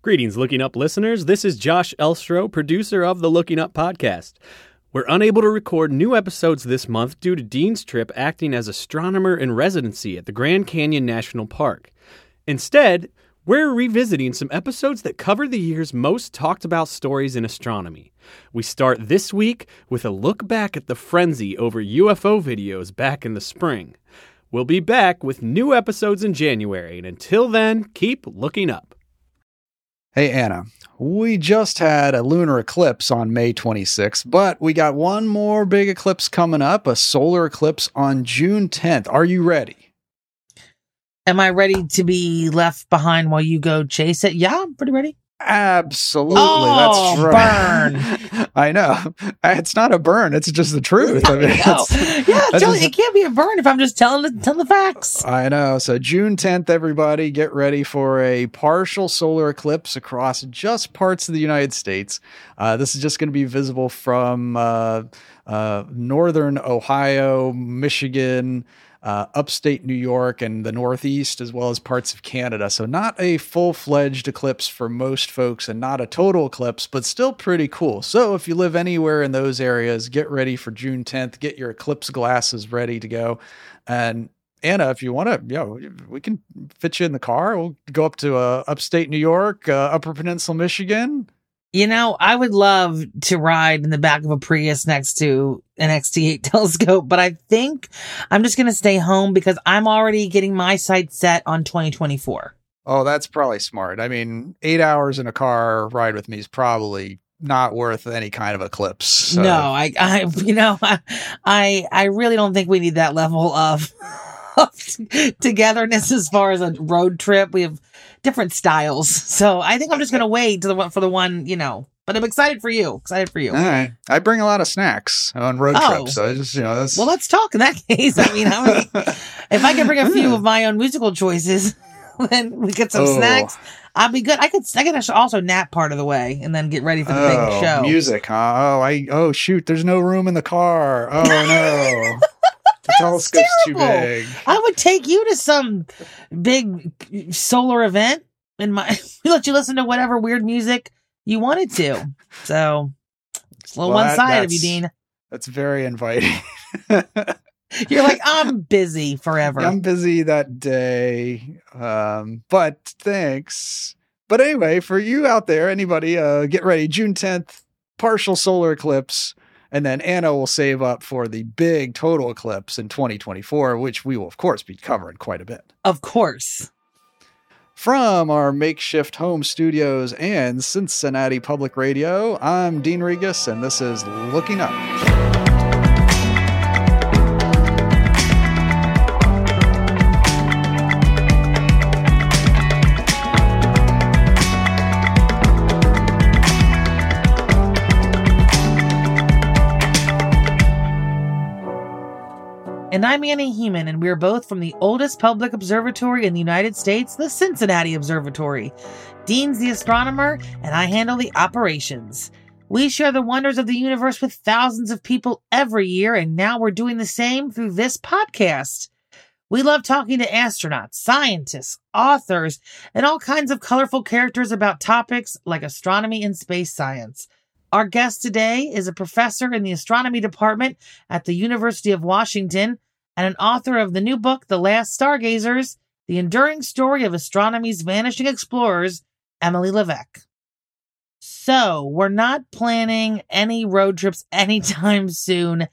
Greetings, Looking Up listeners. This is Josh Elstro, producer of the Looking Up podcast. We're unable to record new episodes this month due to Dean's trip acting as astronomer in residency at the Grand Canyon National Park. Instead, we're revisiting some episodes that cover the year's most talked about stories in astronomy. We start this week with a look back at the frenzy over UFO videos back in the spring. We'll be back with new episodes in January, and until then, keep looking up. Hey, Anna, we just had a lunar eclipse on May 26th, but we got one more big eclipse coming up a solar eclipse on June 10th. Are you ready? Am I ready to be left behind while you go chase it? Yeah, I'm pretty ready. Absolutely. Oh, that's right. burn. I know. It's not a burn, it's just the truth. I mean, I yeah, that's tell, just- it can't be a burn if I'm just telling the, telling the facts. I know. So June 10th, everybody, get ready for a partial solar eclipse across just parts of the United States. Uh, this is just going to be visible from uh, uh, northern Ohio, Michigan, uh, upstate New York, and the Northeast, as well as parts of Canada. So not a full fledged eclipse for most folks, and not a total eclipse, but still pretty cool. So if you live anywhere in those areas, get ready for June 10th. Get your eclipse glasses ready to go. And Anna, if you want to, you know, we can fit you in the car. We'll go up to uh, upstate New York, uh, Upper Peninsula, Michigan. You know, I would love to ride in the back of a Prius next to an XT8 telescope, but I think I'm just going to stay home because I'm already getting my sights set on 2024. Oh, that's probably smart. I mean, eight hours in a car ride with me is probably not worth any kind of eclipse. So- No, I, I, you know, I, I, I really don't think we need that level of, of togetherness as far as a road trip. We have different styles, so I think I'm just gonna wait to the for the one, you know. But I'm excited for you. Excited for you. All right. I bring a lot of snacks on road Oh. trips. So I just, you know, that's. Well, let's talk in that case. I mean, if I can bring a few hmm. of my own musical choices, then we get some Oh. snacks. I'll be good. I could, I could also nap part of the way and then get ready for the oh, big show. music, huh? Oh, I. Oh, shoot. There's no room in the car. Oh no. The telescope's too big. I would take you to some big solar event and my we let you listen to whatever weird music you wanted to. So it's a little Well, one sided that- of you, Dean. That's very inviting. You're like, I'm busy forever. I'm busy that day. Um, but thanks. But anyway, for you out there, anybody, uh, get ready. June 10th, partial solar eclipse. And then Anna will save up for the big total eclipse in 2024, which we will, of course, be covering quite a bit. of course. From our makeshift home studios and Cincinnati Public Radio, I'm Dean Regas, and this is Looking Up. And I'm Anna Hehman, and we're both from the oldest public observatory in the United States, the Cincinnati Observatory. Dean's the astronomer, and I handle the operations. We share the wonders of the universe with thousands of people every year, and now we're doing the same through this podcast. We love talking to astronauts, scientists, authors, and all kinds of colorful characters about topics like astronomy and space science. Our guest today is a professor in the astronomy department at the University of Washington and an author of the new book, The Last Stargazers The Enduring Story of Astronomy's Vanishing Explorers, Emily Levesque. So, we're not planning any road trips anytime soon.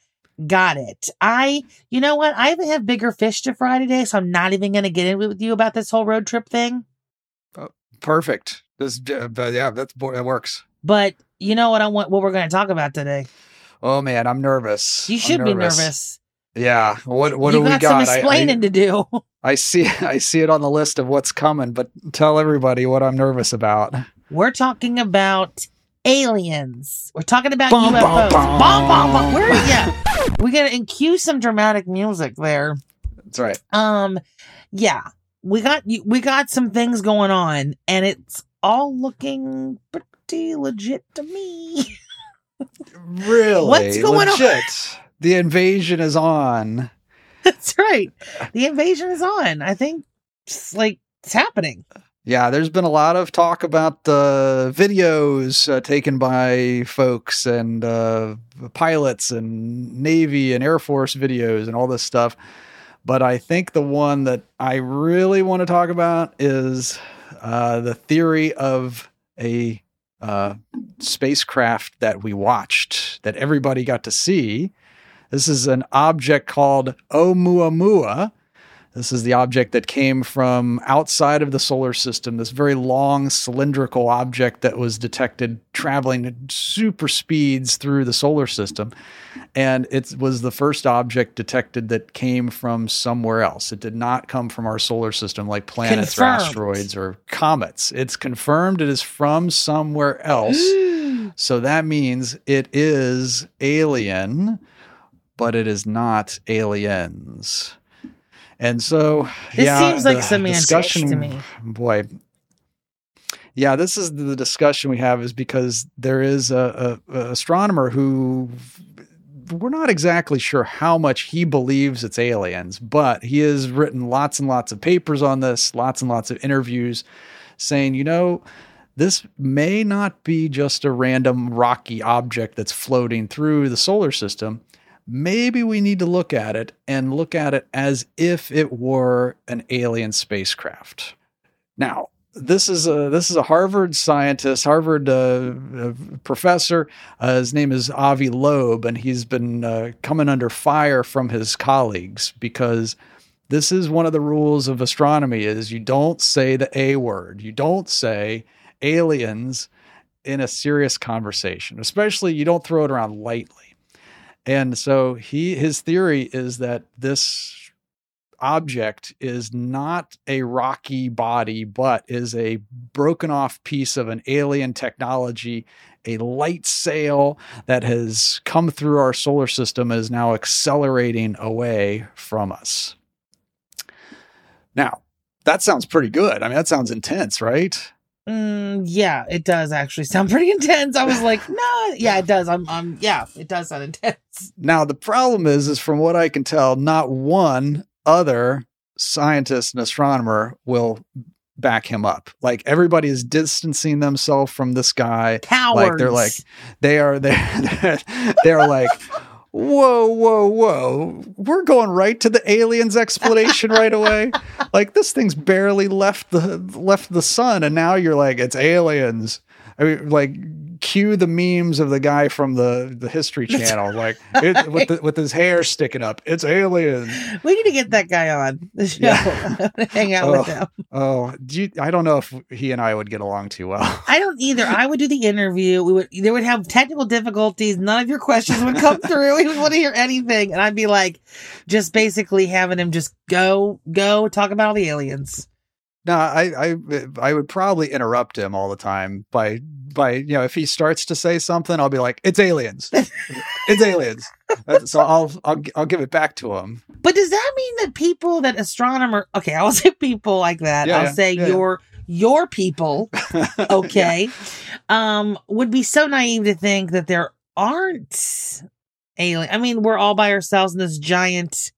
Got it. I, you know what? I even have bigger fish to fry today, so I'm not even going to get in with you about this whole road trip thing. Perfect. This, uh, but yeah, that's that works. But you know what I want, what we're going to talk about today? Oh man, I'm nervous. You should be nervous. Yeah. What what you do we got, got? some explaining I, to do. I see I see it on the list of what's coming, but tell everybody what I'm nervous about. We're talking about aliens. We're talking about Bum, UFOs. bum. Bum, bum. Where, yeah. We're going to cue some dramatic music there. That's right. Um, yeah, we got, we got some things going on and it's all looking pretty legit to me. Really? What's going on? The invasion is on. That's right. The invasion is on. I think it's like it's happening. Yeah, there's been a lot of talk about uh, videos uh, taken by folks and uh, pilots and Navy and Air Force videos and all this stuff. But I think the one that I really want to talk about is uh, the theory of a uh, spacecraft that we watched, that everybody got to see. This is an object called Oumuamua this is the object that came from outside of the solar system, this very long cylindrical object that was detected traveling at super speeds through the solar system. And it was the first object detected that came from somewhere else. It did not come from our solar system like planets confirmed. or asteroids or comets. It's confirmed it is from somewhere else. so that means it is alien, but it is not aliens. And so, this yeah, seems like semantics to me. Boy, yeah, this is the discussion we have is because there is a, a, a, astronomer who we're not exactly sure how much he believes it's aliens, but he has written lots and lots of papers on this, lots and lots of interviews saying, you know, this may not be just a random rocky object that's floating through the solar system maybe we need to look at it and look at it as if it were an alien spacecraft. Now, this is a this is a Harvard scientist, Harvard uh, uh, professor. Uh, his name is Avi Loeb, and he's been uh, coming under fire from his colleagues because this is one of the rules of astronomy: is you don't say the A word, you don't say aliens in a serious conversation, especially you don't throw it around lightly. And so he his theory is that this object is not a rocky body, but is a broken off piece of an alien technology, a light sail that has come through our solar system is now accelerating away from us. Now, that sounds pretty good. I mean, that sounds intense, right? Mm, yeah, it does actually sound pretty intense. I was like, no, yeah, it does. I'm, I'm, yeah, it does sound intense. Now the problem is, is from what I can tell, not one other scientist and astronomer will back him up. Like everybody is distancing themselves from this guy. Cowards. Like they're like, they are, they're, they're like whoa, whoa, whoa. We're going right to the aliens explanation right away. Like this thing's barely left the left the sun, and now you're like, it's aliens. I mean, like cue the memes of the guy from the the History Channel, like it, with the, with his hair sticking up. It's aliens. We need to get that guy on the show. Yeah. hang out oh, with him. Oh, you, I don't know if he and I would get along too well. I don't either. I would do the interview. We would there would have technical difficulties. None of your questions would come through. He would want to hear anything, and I'd be like, just basically having him just go go talk about all the aliens. No, I, I I would probably interrupt him all the time by by you know if he starts to say something, I'll be like, "It's aliens, it's aliens." so I'll I'll I'll give it back to him. But does that mean that people that astronomer? Okay, I'll say people like that. Yeah, I'll yeah, say yeah, your your people. Okay, um, would be so naive to think that there aren't alien. I mean, we're all by ourselves in this giant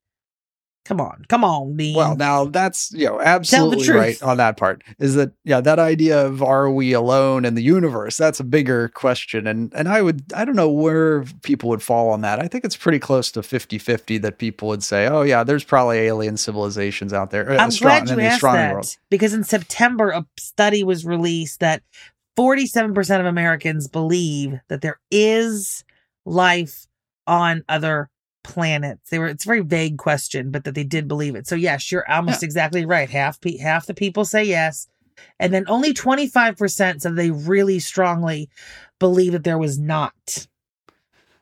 Come on, come on, Dean. Well, now that's you know absolutely right on that part. Is that yeah that idea of are we alone in the universe? That's a bigger question, and and I would I don't know where people would fall on that. I think it's pretty close to 50-50 that people would say, oh yeah, there's probably alien civilizations out there. Uh, I'm glad you asked that world. because in September a study was released that 47% of Americans believe that there is life on other planets. They were it's a very vague question, but that they did believe it. So yes, you're almost yeah. exactly right. Half pe- half the people say yes, and then only 25% said they really strongly believe that there was not.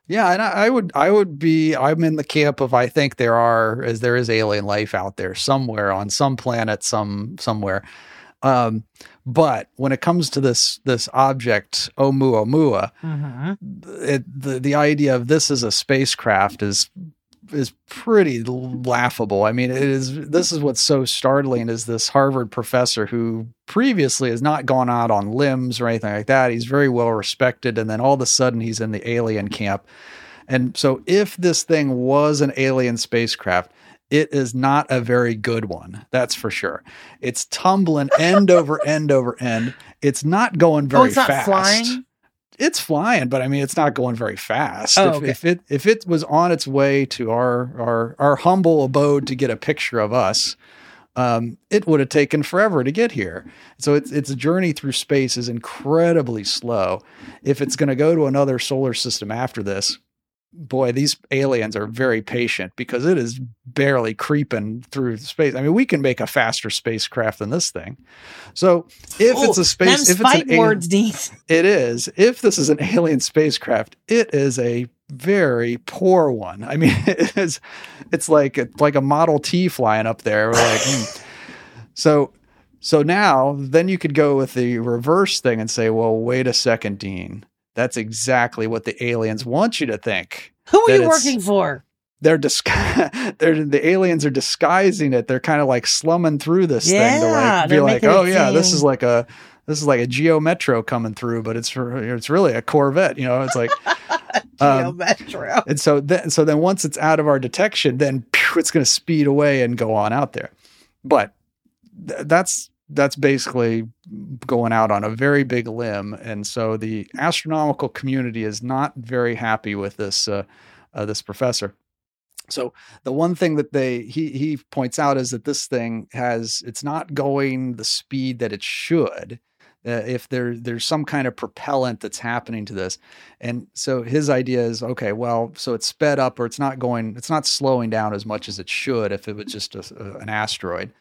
Yeah, and I, I, would I would be I'm in the camp of I think there are as there is alien life out there somewhere on some planet some somewhere. Um, but when it comes to this this object Oumuamua, mm-hmm. it, the the idea of this as a spacecraft is is pretty laughable. I mean, it is. This is what's so startling is this Harvard professor who previously has not gone out on limbs or anything like that. He's very well respected, and then all of a sudden he's in the alien camp. And so, if this thing was an alien spacecraft, it is not a very good one. That's for sure. It's tumbling end over end over end. It's not going very oh, it's not fast. flying. It's flying, but I mean, it's not going very fast. Oh, if, okay. if it if it was on its way to our our our humble abode to get a picture of us, um, it would have taken forever to get here. So its its journey through space is incredibly slow. If it's going to go to another solar system after this, boy, these aliens are very patient because it is barely creeping through space. I mean, we can make a faster spacecraft than this thing. So if it's a space, if it's an alien, words, Dean. it is. If this is an alien spacecraft, it is a very poor one. I mean, it is. It's like it's like a Model T flying up there. We're like, hmm. so. So now, then you could go with the reverse thing and say, "Well, wait a second, Dean. That's exactly what the aliens want you to think. Who are you working for? They're disgu- they're the aliens are disguising it. They're kind of like slumming through this thing to like be like, oh yeah, this is like a this is like a Geo Metro coming through, but it's for, it's really a Corvette. You know, it's like Geo um, Metro. and so then so then once it's out of our detection, then pew, it's going to speed away and go on out there. But th- that's that's basically going out on a very big limb, and so the astronomical community is not very happy with this uh, uh, this professor. So the one thing that they he he points out is that this thing has it's not going the speed that it should. Uh, if there there's some kind of propellant that's happening to this, and so his idea is okay, well, so it's sped up or it's not going, it's not slowing down as much as it should if it was just a, a- an asteroid.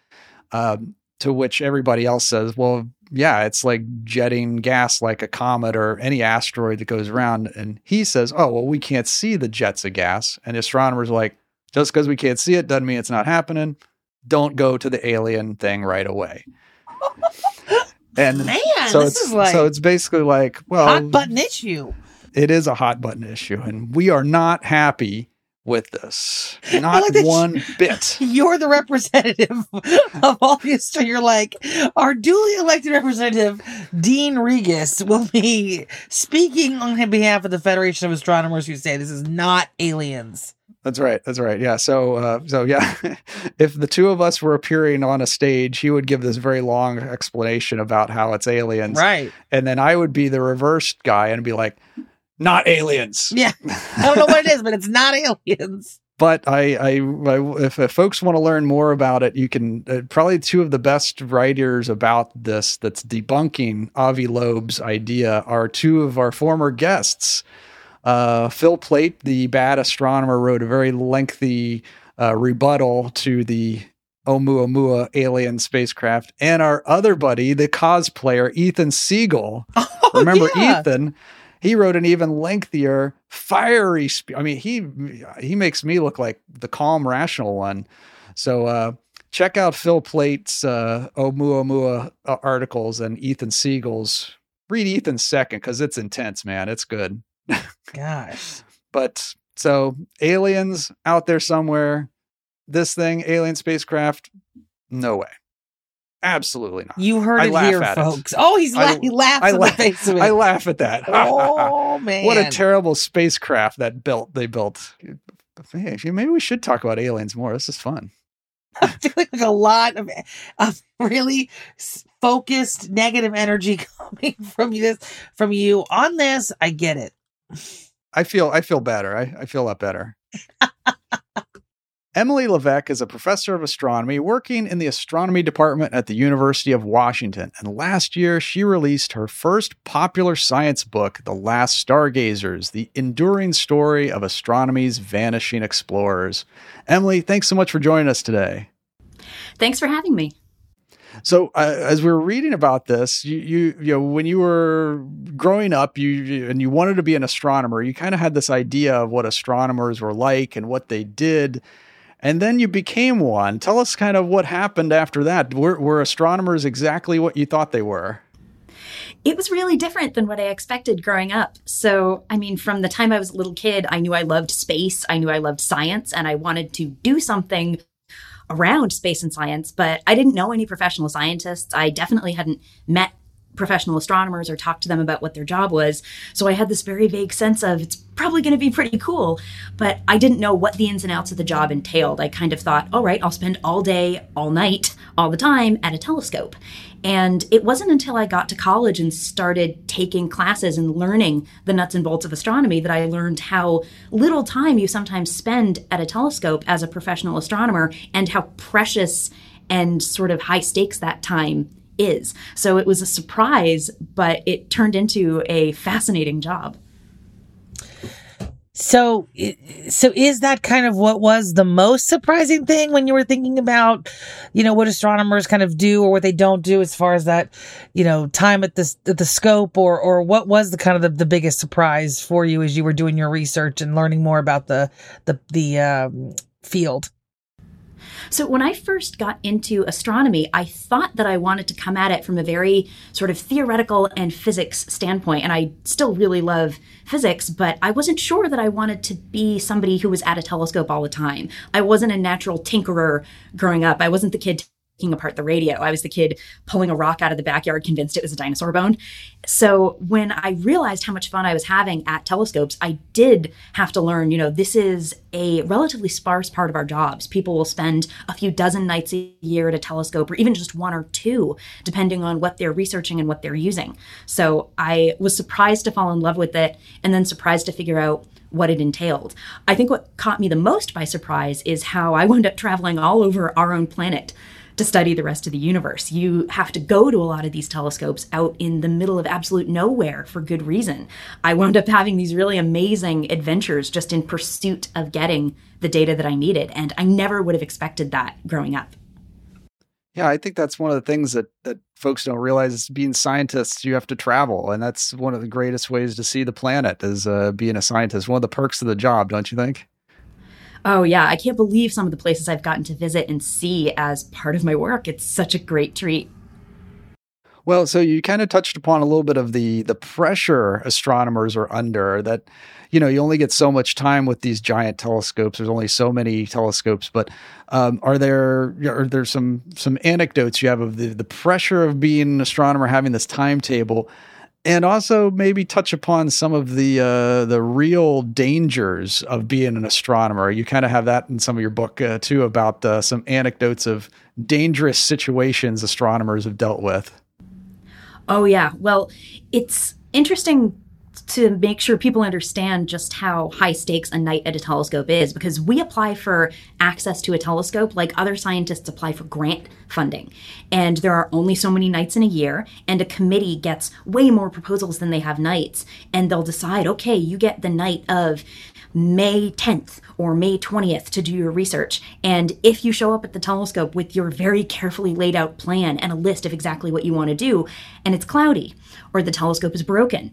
Um, to which everybody else says, well, yeah, it's like jetting gas like a comet or any asteroid that goes around. And he says, oh, well, we can't see the jets of gas. And astronomers are like, just because we can't see it doesn't mean it's not happening. Don't go to the alien thing right away. and Man, so this it's is like so it's basically like, well, hot button issue. it is a hot button issue, and we are not happy with this. Not like that one bit. You're the representative of all this. So you're like, our duly elected representative, Dean Regas, will be speaking on behalf of the Federation of Astronomers who say this is not aliens. That's right. That's right. Yeah. So, uh, so yeah, if the two of us were appearing on a stage, he would give this very long explanation about how it's aliens, Right. and then I would be the reversed guy and be like, "Not aliens." Yeah. I don't know what it is, but it's not aliens. but I, I, I if, if folks want to learn more about it, you can uh, probably two of the best writers about this that's debunking Avi Loeb's idea are two of our former guests. Uh, Phil Plait, the bad astronomer, wrote a very lengthy uh, rebuttal to the Oumuamua alien spacecraft, and our other buddy, the cosplayer Ethan Siegel. Oh, Remember yeah. Ethan? He wrote an even lengthier, fiery. Sp- I mean, he he makes me look like the calm, rational one. So uh, check out Phil Plait's uh, Oumuamua uh, articles and Ethan Siegel's. Read Ethan's second because it's intense, man. It's good. Gosh. But so aliens out there somewhere. This thing, alien spacecraft, no way. Absolutely not. You heard I it here, at it. folks. Oh, he's I- he laughs I in la- the face of it. I laugh at that. oh man. what a terrible spacecraft that built they built. Hey, maybe we should talk about aliens more. This is fun. I'm feel like a lot of, of really focused negative energy coming from you this from you on this. I get it. I feel I feel better. I, I feel a lot better. Emily Levesque is a professor of astronomy working in the astronomy department at the University of Washington. And last year, she released her first popular science book, The Last Stargazers The Enduring Story of Astronomy's Vanishing Explorers. Emily, thanks so much for joining us today. Thanks for having me. So, uh, as we were reading about this, you, you, you know, when you were growing up, you, you and you wanted to be an astronomer, you kind of had this idea of what astronomers were like and what they did, and then you became one. Tell us kind of what happened after that. Were, were astronomers exactly what you thought they were? It was really different than what I expected growing up. So, I mean, from the time I was a little kid, I knew I loved space, I knew I loved science, and I wanted to do something around space and science, but I didn't know any professional scientists. I definitely hadn't met professional astronomers or talk to them about what their job was. So I had this very vague sense of it's probably going to be pretty cool, but I didn't know what the ins and outs of the job entailed. I kind of thought, all right, I'll spend all day, all night, all the time at a telescope. And it wasn't until I got to college and started taking classes and learning the nuts and bolts of astronomy that I learned how little time you sometimes spend at a telescope as a professional astronomer and how precious and sort of high stakes that time is. So it was a surprise, but it turned into a fascinating job. So, so is that kind of what was the most surprising thing when you were thinking about, you know, what astronomers kind of do or what they don't do as far as that, you know, time at the at the scope, or or what was the kind of the, the biggest surprise for you as you were doing your research and learning more about the the the um, field? So when I first got into astronomy, I thought that I wanted to come at it from a very sort of theoretical and physics standpoint. And I still really love physics, but I wasn't sure that I wanted to be somebody who was at a telescope all the time. I wasn't a natural tinkerer growing up. I wasn't the kid apart the radio. I was the kid pulling a rock out of the backyard, convinced it was a dinosaur bone. So when I realized how much fun I was having at telescopes, I did have to learn, you know, this is a relatively sparse part of our jobs. People will spend a few dozen nights a year at a telescope, or even just one or two, depending on what they're researching and what they're using. So I was surprised to fall in love with it and then surprised to figure out what it entailed. I think what caught me the most by surprise is how I wound up traveling all over our own planet to study the rest of the universe. You have to go to a lot of these telescopes out in the middle of absolute nowhere for good reason. I wound up having these really amazing adventures just in pursuit of getting the data that I needed. And I never would have expected that growing up. Yeah, I think that's one of the things that, that folks don't realize is being scientists, you have to travel. And that's one of the greatest ways to see the planet is uh, being a scientist. One of the perks of the job, don't you think? Oh, yeah. I can't believe some of the places I've gotten to visit and see as part of my work. It's such a great treat. Well, so you kind of touched upon a little bit of the the pressure astronomers are under that you know, you only get so much time with these giant telescopes. There's only so many telescopes, but um, are there are there some some anecdotes you have of the the pressure of being an astronomer having this timetable and also maybe touch upon some of the uh, the real dangers of being an astronomer. You kind of have that in some of your book uh, too about uh, some anecdotes of dangerous situations astronomers have dealt with. Oh yeah, well, it's interesting to make sure people understand just how high stakes a night at a telescope is because we apply for access to a telescope like other scientists apply for grant funding. And there are only so many nights in a year, and a committee gets way more proposals than they have nights. And they'll decide, okay, you get the night of May 10th or May 20th to do your research. And if you show up at the telescope with your very carefully laid out plan and a list of exactly what you want to do, and it's cloudy or the telescope is broken,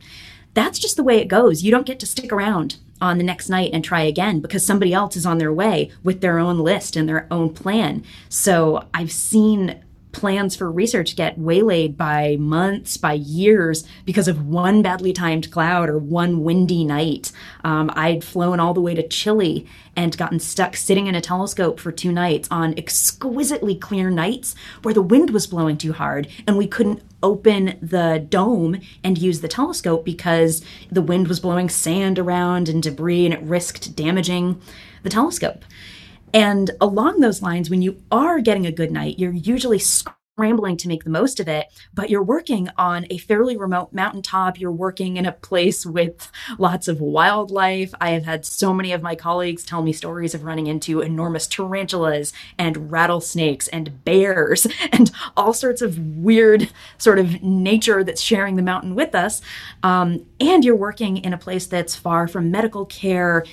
that's just the way it goes. You don't get to stick around on the next night and try again because somebody else is on their way with their own list and their own plan. So I've seen plans for research get waylaid by months, by years because of one badly timed cloud or one windy night. Um, I'd flown all the way to Chile and gotten stuck sitting in a telescope for two nights on exquisitely clear nights where the wind was blowing too hard and we couldn't open the dome and use the telescope because the wind was blowing sand around and debris and it risked damaging the telescope. And along those lines, when you are getting a good night, you're usually scrambling to make the most of it, but you're working on a fairly remote mountaintop. You're working in a place with lots of wildlife. I have had so many of my colleagues tell me stories of running into enormous tarantulas and rattlesnakes and bears and all sorts of weird sort of nature that's sharing the mountain with us. Um, and you're working in a place that's far from medical care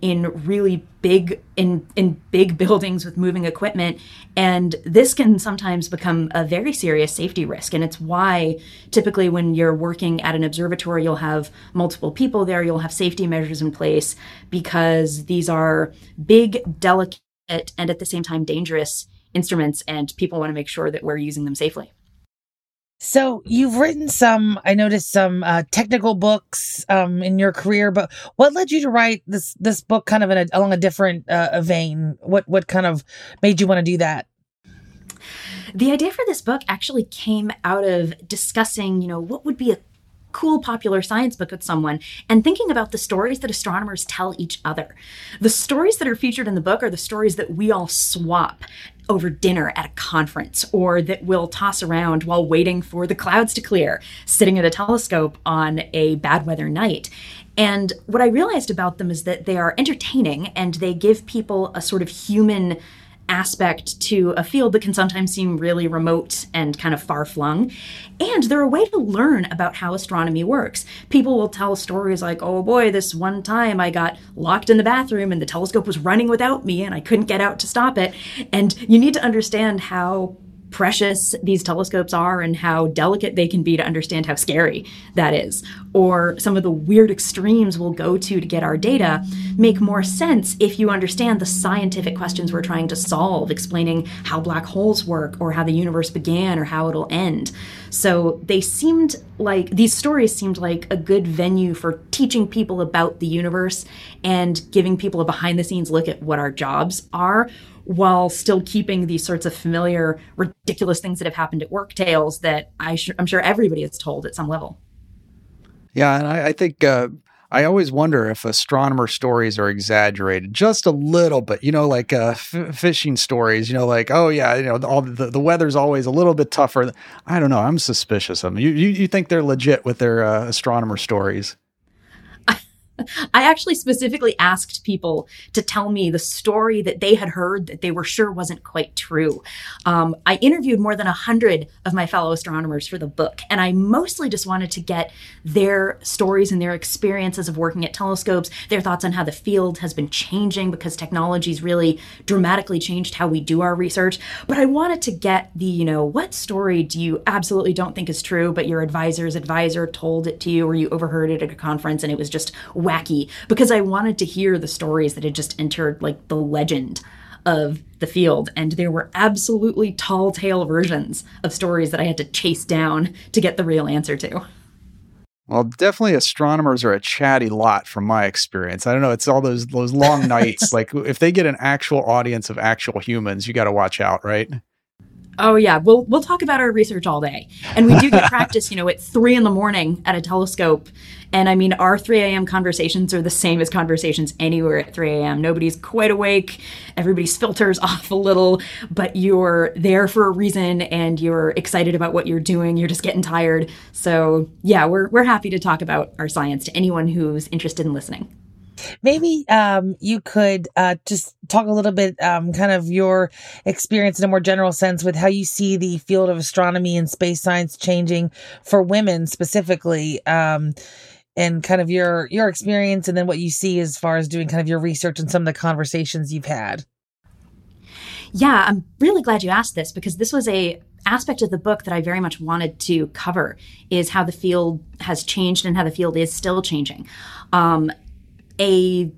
in really big in in big buildings with moving equipment. And this can sometimes become a very serious safety risk. And it's why typically when you're working at an observatory you'll have multiple people there you'll have safety measures in place because these are big delicate and at the same time dangerous instruments and people want to make sure that we're using them safely so you've written some, I noticed some uh, technical books um, in your career, but what led you to write this this book kind of in a, along a different uh, vein? What what kind of made you want to do that? The idea for this book actually came out of discussing, you know, what would be a cool popular science book with someone and thinking about the stories that astronomers tell each other. The stories that are featured in the book are the stories that we all swap over dinner at a conference or that we'll toss around while waiting for the clouds to clear, sitting at a telescope on a bad weather night. And what I realized about them is that they are entertaining and they give people a sort of human aspect to a field that can sometimes seem really remote and kind of far flung. And they're a way to learn about how astronomy works. People will tell stories like, oh boy, this one time I got locked in the bathroom and the telescope was running without me and I couldn't get out to stop it. And you need to understand how precious these telescopes are and how delicate they can be to understand how scary that is, or some of the weird extremes we'll go to to get our data, make more sense if you understand the scientific questions we're trying to solve, explaining how black holes work or how the universe began or how it'll end. So they seemed like these stories seemed like a good venue for teaching people about the universe and giving people a behind the scenes look at what our jobs are while still keeping these sorts of familiar, ridiculous things that have happened at work tales that I am sure everybody has told at some level. Yeah, and I, I think uh, I always wonder if astronomer stories are exaggerated just a little bit. You know, like uh, f- fishing stories. You know, like oh yeah, you know, all the, the weather's always a little bit tougher. I don't know. I'm suspicious of them. You you, you think they're legit with their uh, astronomer stories? I actually specifically asked people to tell me the story that they had heard that they were sure wasn't quite true. Um, I interviewed more than a hundred of my fellow astronomers for the book, and I mostly just wanted to get their stories and their experiences of working at telescopes, their thoughts on how the field has been changing because technology's really dramatically changed how we do our research. But I wanted to get the, you know, what story do you absolutely don't think is true, but your advisor's advisor told it to you or you overheard it at a conference and it was just wacky because I wanted to hear the stories that had just entered like the legend of the field. And there were absolutely tall tale versions of stories that I had to chase down to get the real answer to. Well, definitely astronomers are a chatty lot from my experience. I don't know, it's all those those long nights. like if they get an actual audience of actual humans, you got to watch out, right? Oh yeah, we'll we'll talk about our research all day, and we do get practice. You know, at three in the morning at a telescope, and I mean, our 3 a.m. conversations are the same as conversations anywhere at 3 a.m. Nobody's quite awake, everybody's filters off a little, but you're there for a reason, and you're excited about what you're doing. You're just getting tired. So yeah, we're we're happy to talk about our science to anyone who's interested in listening. Maybe um, you could uh, just talk a little bit, um, kind of your experience in a more general sense with how you see the field of astronomy and space science changing for women specifically. Um, and kind of your your experience and then what you see as far as doing kind of your research and some of the conversations you've had yeah i'm really glad you asked this because this was a aspect of the book that i very much wanted to cover is how the field has changed and how the field is still changing um, a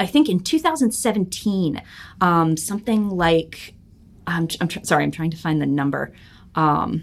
I think in 2017, um, something like I'm, I'm tr- sorry, I'm trying to find the number. Um,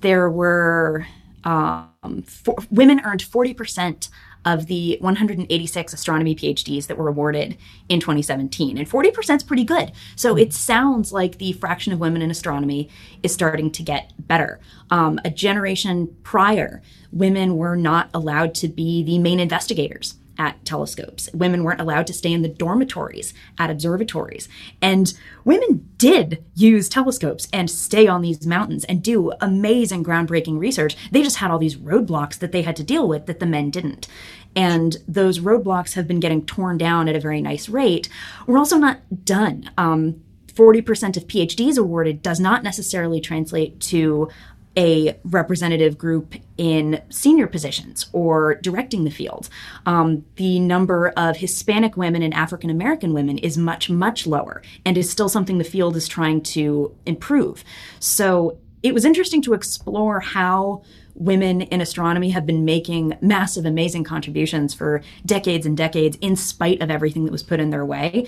there were um, for, women earned 40 percent of the 186 astronomy PhDs that were awarded in 2017. And 40% is pretty good. So it sounds like the fraction of women in astronomy is starting to get better. Um, a generation prior, women were not allowed to be the main investigators at telescopes. Women weren't allowed to stay in the dormitories at observatories. And women did use telescopes and stay on these mountains and do amazing groundbreaking research. They just had all these roadblocks that they had to deal with that the men didn't. And those roadblocks have been getting torn down at a very nice rate. We're also not done. Um, 40% of PhDs awarded does not necessarily translate to a representative group in senior positions or directing the field. Um, the number of Hispanic women and African American women is much, much lower and is still something the field is trying to improve. So it was interesting to explore how women in astronomy have been making massive, amazing contributions for decades and decades in spite of everything that was put in their way.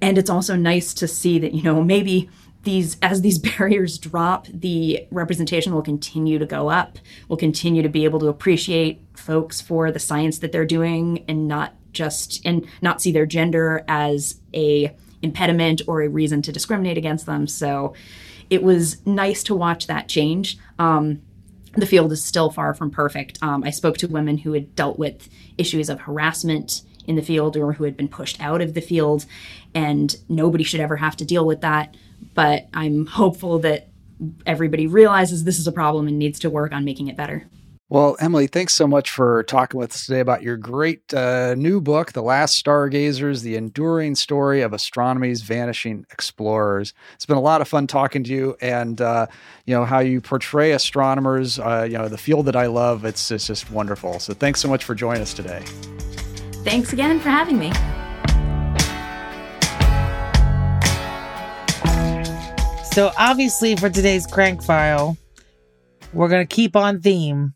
And it's also nice to see that, you know, maybe these as these barriers drop the representation will continue to go up we'll continue to be able to appreciate folks for the science that they're doing and not just and not see their gender as a impediment or a reason to discriminate against them so it was nice to watch that change. Um, the field is still far from perfect. Um, I spoke to women who had dealt with issues of harassment in the field or who had been pushed out of the field, and nobody should ever have to deal with that. But I'm hopeful that everybody realizes this is a problem and needs to work on making it better. Well, Emily, thanks so much for talking with us today about your great uh, new book, The Last Stargazers The Enduring Story of Astronomy's Vanishing Explorers. It's been a lot of fun talking to you and, uh, you know, how you portray astronomers, uh, you know, the field that I love. It's, it's just wonderful. So thanks so much for joining us today. Thanks again for having me. So obviously for today's crank file, we're going to keep on theme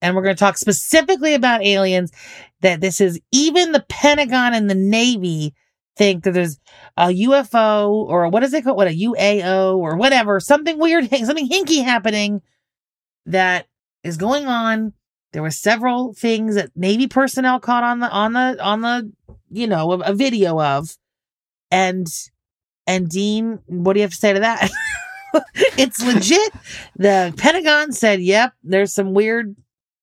and we're going to talk specifically about aliens that this is even the Pentagon and the Navy think that there's a UFO or what is it called? What a UAO or whatever, something weird, something hinky happening that is going on. There were several things that Navy personnel caught on the, on the, on the, you know, a, a video of. And, and Dean, what do you have to say to that? it's legit. The Pentagon said, "Yep, there's some weird,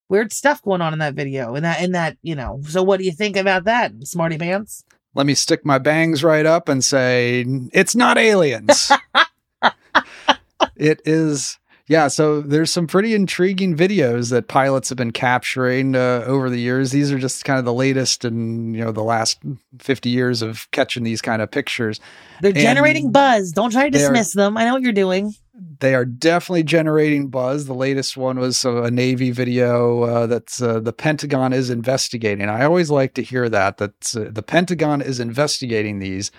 weird stuff going on in that video." And that, in that, you know. So, what do you think about that, Smarty Pants? Let me stick my bangs right up and say, it's not aliens. it is yeah, so there's some pretty intriguing videos that pilots have been capturing uh, over the years. These are just kind of the latest and you know the last 50 years of catching these kind of pictures. They're and generating buzz. Don't try to dismiss are, them. I know what you're doing. They are definitely generating buzz. The latest one was a Navy video uh, that's uh, the Pentagon is investigating. I always like to hear that that uh, the Pentagon is investigating these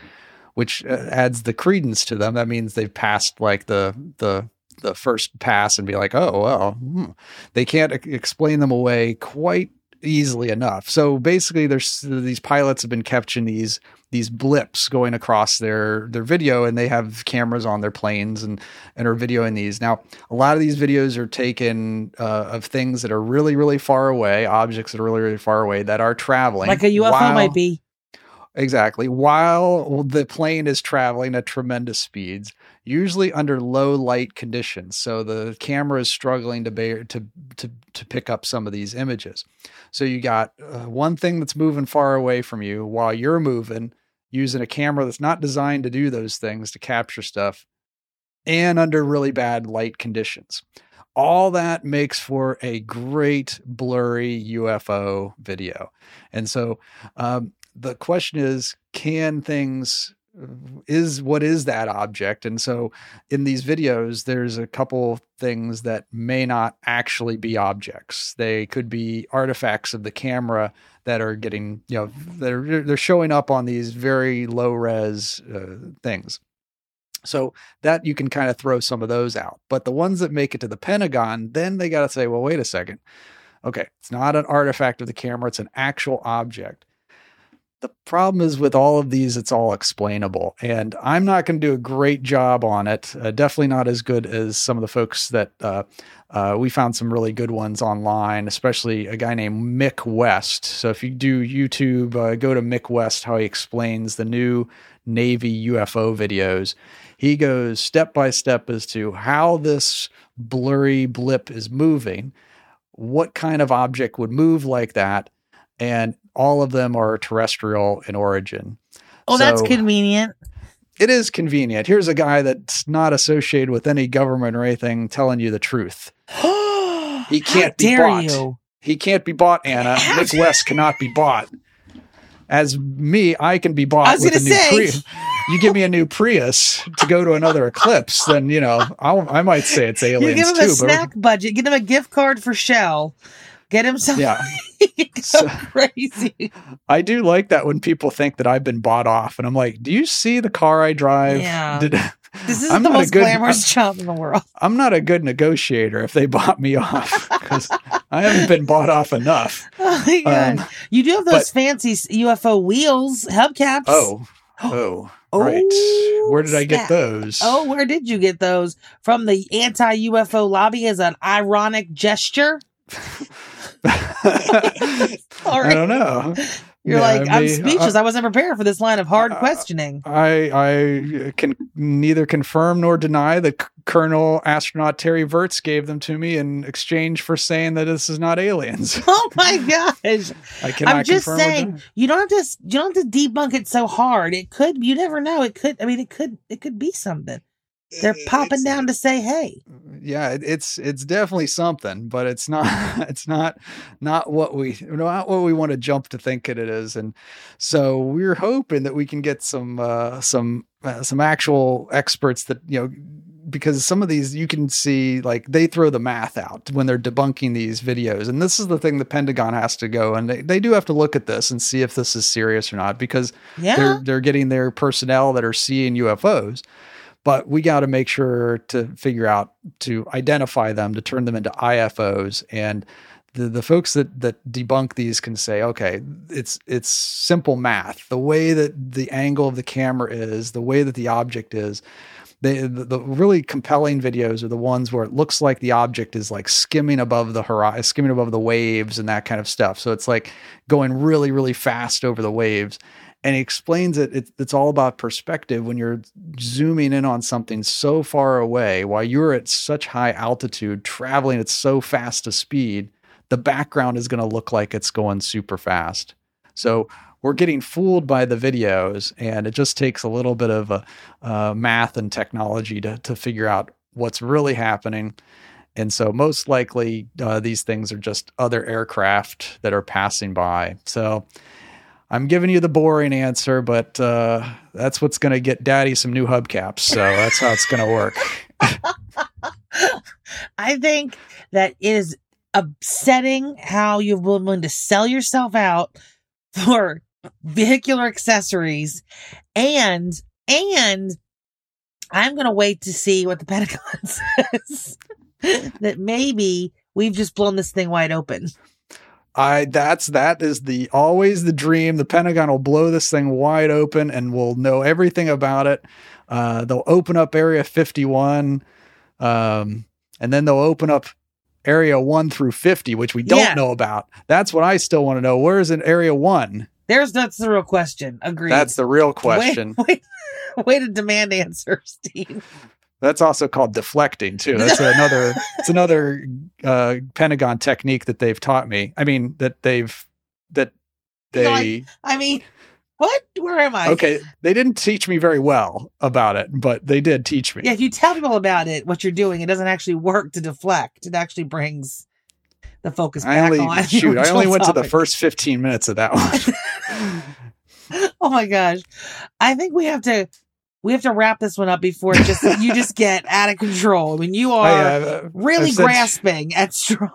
which uh, adds the credence to them. That means they've passed like the the the first pass and be like, oh, well, hmm. they can't explain them away quite easily enough. So basically, there's these pilots have been catching these these blips going across their their video, and they have cameras on their planes and and are videoing these. Now, a lot of these videos are taken uh, of things that are really really far away, objects that are really really far away that are traveling, like a UFO while, might be. Exactly. While the plane is traveling at tremendous speeds, usually under low light conditions. So the camera is struggling to bear to to to pick up some of these images. So you got uh, one thing that's moving far away from you while you're moving using a camera that's not designed to do those things to capture stuff and under really bad light conditions. All that makes for a great blurry UFO video. And so um, the question is can things is what is that object. And so in these videos there's a couple things that may not actually be objects. They could be artifacts of the camera that are getting you know they're they're showing up on these very low res uh, things. So that you can kind of throw some of those out. But the ones that make it to the pentagon then they got to say well wait a second. Okay it's not an artifact of the camera it's an actual object the problem is with all of these, it's all explainable. And I'm not going to do a great job on it. Uh, definitely not as good as some of the folks that uh, uh, we found some really good ones online, especially a guy named Mick West. So if you do YouTube, uh, go to Mick West, how he explains the new Navy UFO videos. He goes step by step as to how this blurry blip is moving, what kind of object would move like that and all of them are terrestrial in origin. Oh, so that's convenient. It is convenient. Here's a guy that's not associated with any government or anything telling you the truth. he can't be bought. You. He can't be bought, Anna. Mick West cannot be bought. As me, I can be bought with a new Prius. You give me a new Prius to go to another eclipse, then you know I'll, i might say it's aliens you give him too. A snack budget. Give him a gift card for Shell Get him some. Yeah. so, crazy. I do like that when people think that I've been bought off, and I'm like, "Do you see the car I drive?" Yeah. Did, this is I'm the most good, glamorous job in the world. I'm not a good negotiator if they bought me off because I haven't been bought off enough. Oh my god! Um, you do have those but, fancy UFO wheels, hubcaps. Oh, oh. Oh, right. Where did I get those? Oh, where did you get those? From the anti UFO lobby as an ironic gesture? I don't know. You're Yeah, like, I'm me- speechless. I, wasn't prepared for this line of hard uh, questioning. I I can neither confirm nor deny that C- Colonel astronaut Terry Virts gave them to me in exchange for saying that this is not aliens. Oh my gosh. I cannot I'm just saying you don't have to you don't have to debunk it so hard. It could you never know. It could I mean it could it could be something. They're popping down to say hey. yeah it, it's it's definitely something but it's not it's not not what we not what we want to jump to think it is and so we're hoping that we can get some uh some uh, some actual experts that you know because some of these you can see like they throw the math out when they're debunking these videos and this is the thing the pentagon has to go and they, they do have to look at this and see if this is serious or not because Yeah. they're they're getting their personnel that are seeing UFOs. But we got to make sure to figure out to identify them, to turn them into IFOs, and the the folks that that debunk these can say, okay, it's it's simple math. The way that the angle of the camera is, the way that the object is. They, the, the really compelling videos are the ones where it looks like the object is like skimming above the horizon, skimming above the waves and that kind of stuff. So it's like going really, really fast over the waves and he explains it, it it's all about perspective when you're zooming in on something so far away while you're at such high altitude traveling at so fast a speed the background is going to look like it's going super fast. So we're getting fooled by the videos and it just takes a little bit of a, uh, math and technology to, to figure out what's really happening. And so most likely uh, these things are just other aircraft that are passing by. So I'm giving you the boring answer, but uh, that's what's going to get Daddy some new hubcaps. So that's how it's going to work. I think that it is upsetting how you've been willing to sell yourself out for vehicular accessories and and I'm gonna wait to see what the Pentagon says. that maybe we've just blown this thing wide open. I that's that is the always the dream. The Pentagon will blow this thing wide open, and we'll know everything about it. Uh, they'll open up Area 51, um, and then they'll open up Area 1 through 50, which we don't Yeah. know about. That's what I still want to know. Where is in Area 1? There's that's the real question. Agreed. That's the real question. Way, way, way to demand answers, Steve. That's also called deflecting too. That's another. It's another uh, Pentagon technique that they've taught me. I mean that they've that they I mean, what? Where am I? okay. They didn't teach me very well about it, but they did teach me. Yeah, if you tell people about it, what you're doing, it doesn't actually work to deflect. It actually brings the focus I back only on. shoot. I only went to the first fifteen minutes of that one. Oh my gosh. I think we have to we have to wrap this one up before just you just get out of control. I mean, you are I, uh, really grasping at straws.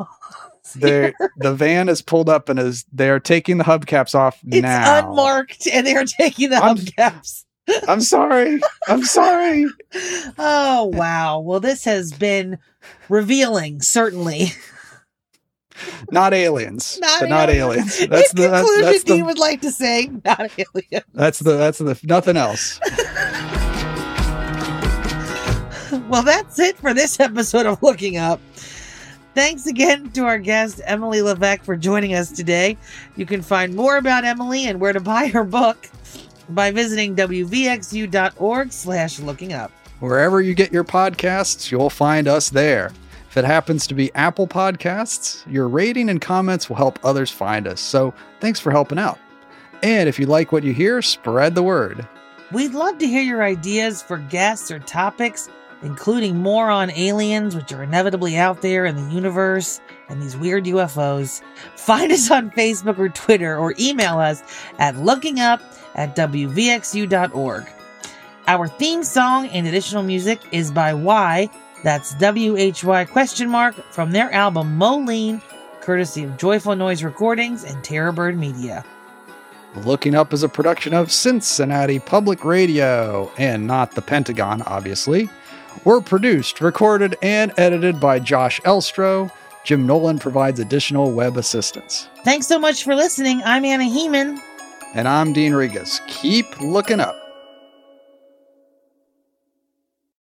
the van is pulled up and is they are taking the hubcaps off now. It's now. unmarked and they are taking the I'm- hubcaps. I'm sorry. I'm sorry. Oh wow. Well, this has been revealing, certainly. Not aliens. Not but not aliens. aliens. That's In the conclusion, that's Dean the would like to say, not aliens. that's the that's the nothing else. Well, that's it for this episode of Looking Up. Thanks again to our guest, Emily Levesque, for joining us today. You can find more about Emily and where to buy her book by visiting wvxu.org slash looking up. Wherever you get your podcasts, you'll find us there. If it happens to be Apple Podcasts, your rating and comments will help others find us. So thanks for helping out. And if you like what you hear, spread the word. We'd love to hear your ideas for guests or topics, including more on aliens, which are inevitably out there in the universe, and these weird UFOs. Find us on Facebook or Twitter, or email us at lookingup at wvxu.org. Our theme song and additional music is by Y, that's W-H-Y question mark, from their album Moh Lhean, courtesy of Joyful Noise Recordings and Terrorbird Media. Looking Up is a production of Cincinnati Public Radio, and not the Pentagon, obviously. We're produced, recorded, and edited by Josh Elstro. Jim Nolan provides additional web assistance. Thanks so much for listening. I'm Anna Hehman. And I'm Dean Regas. Keep looking up.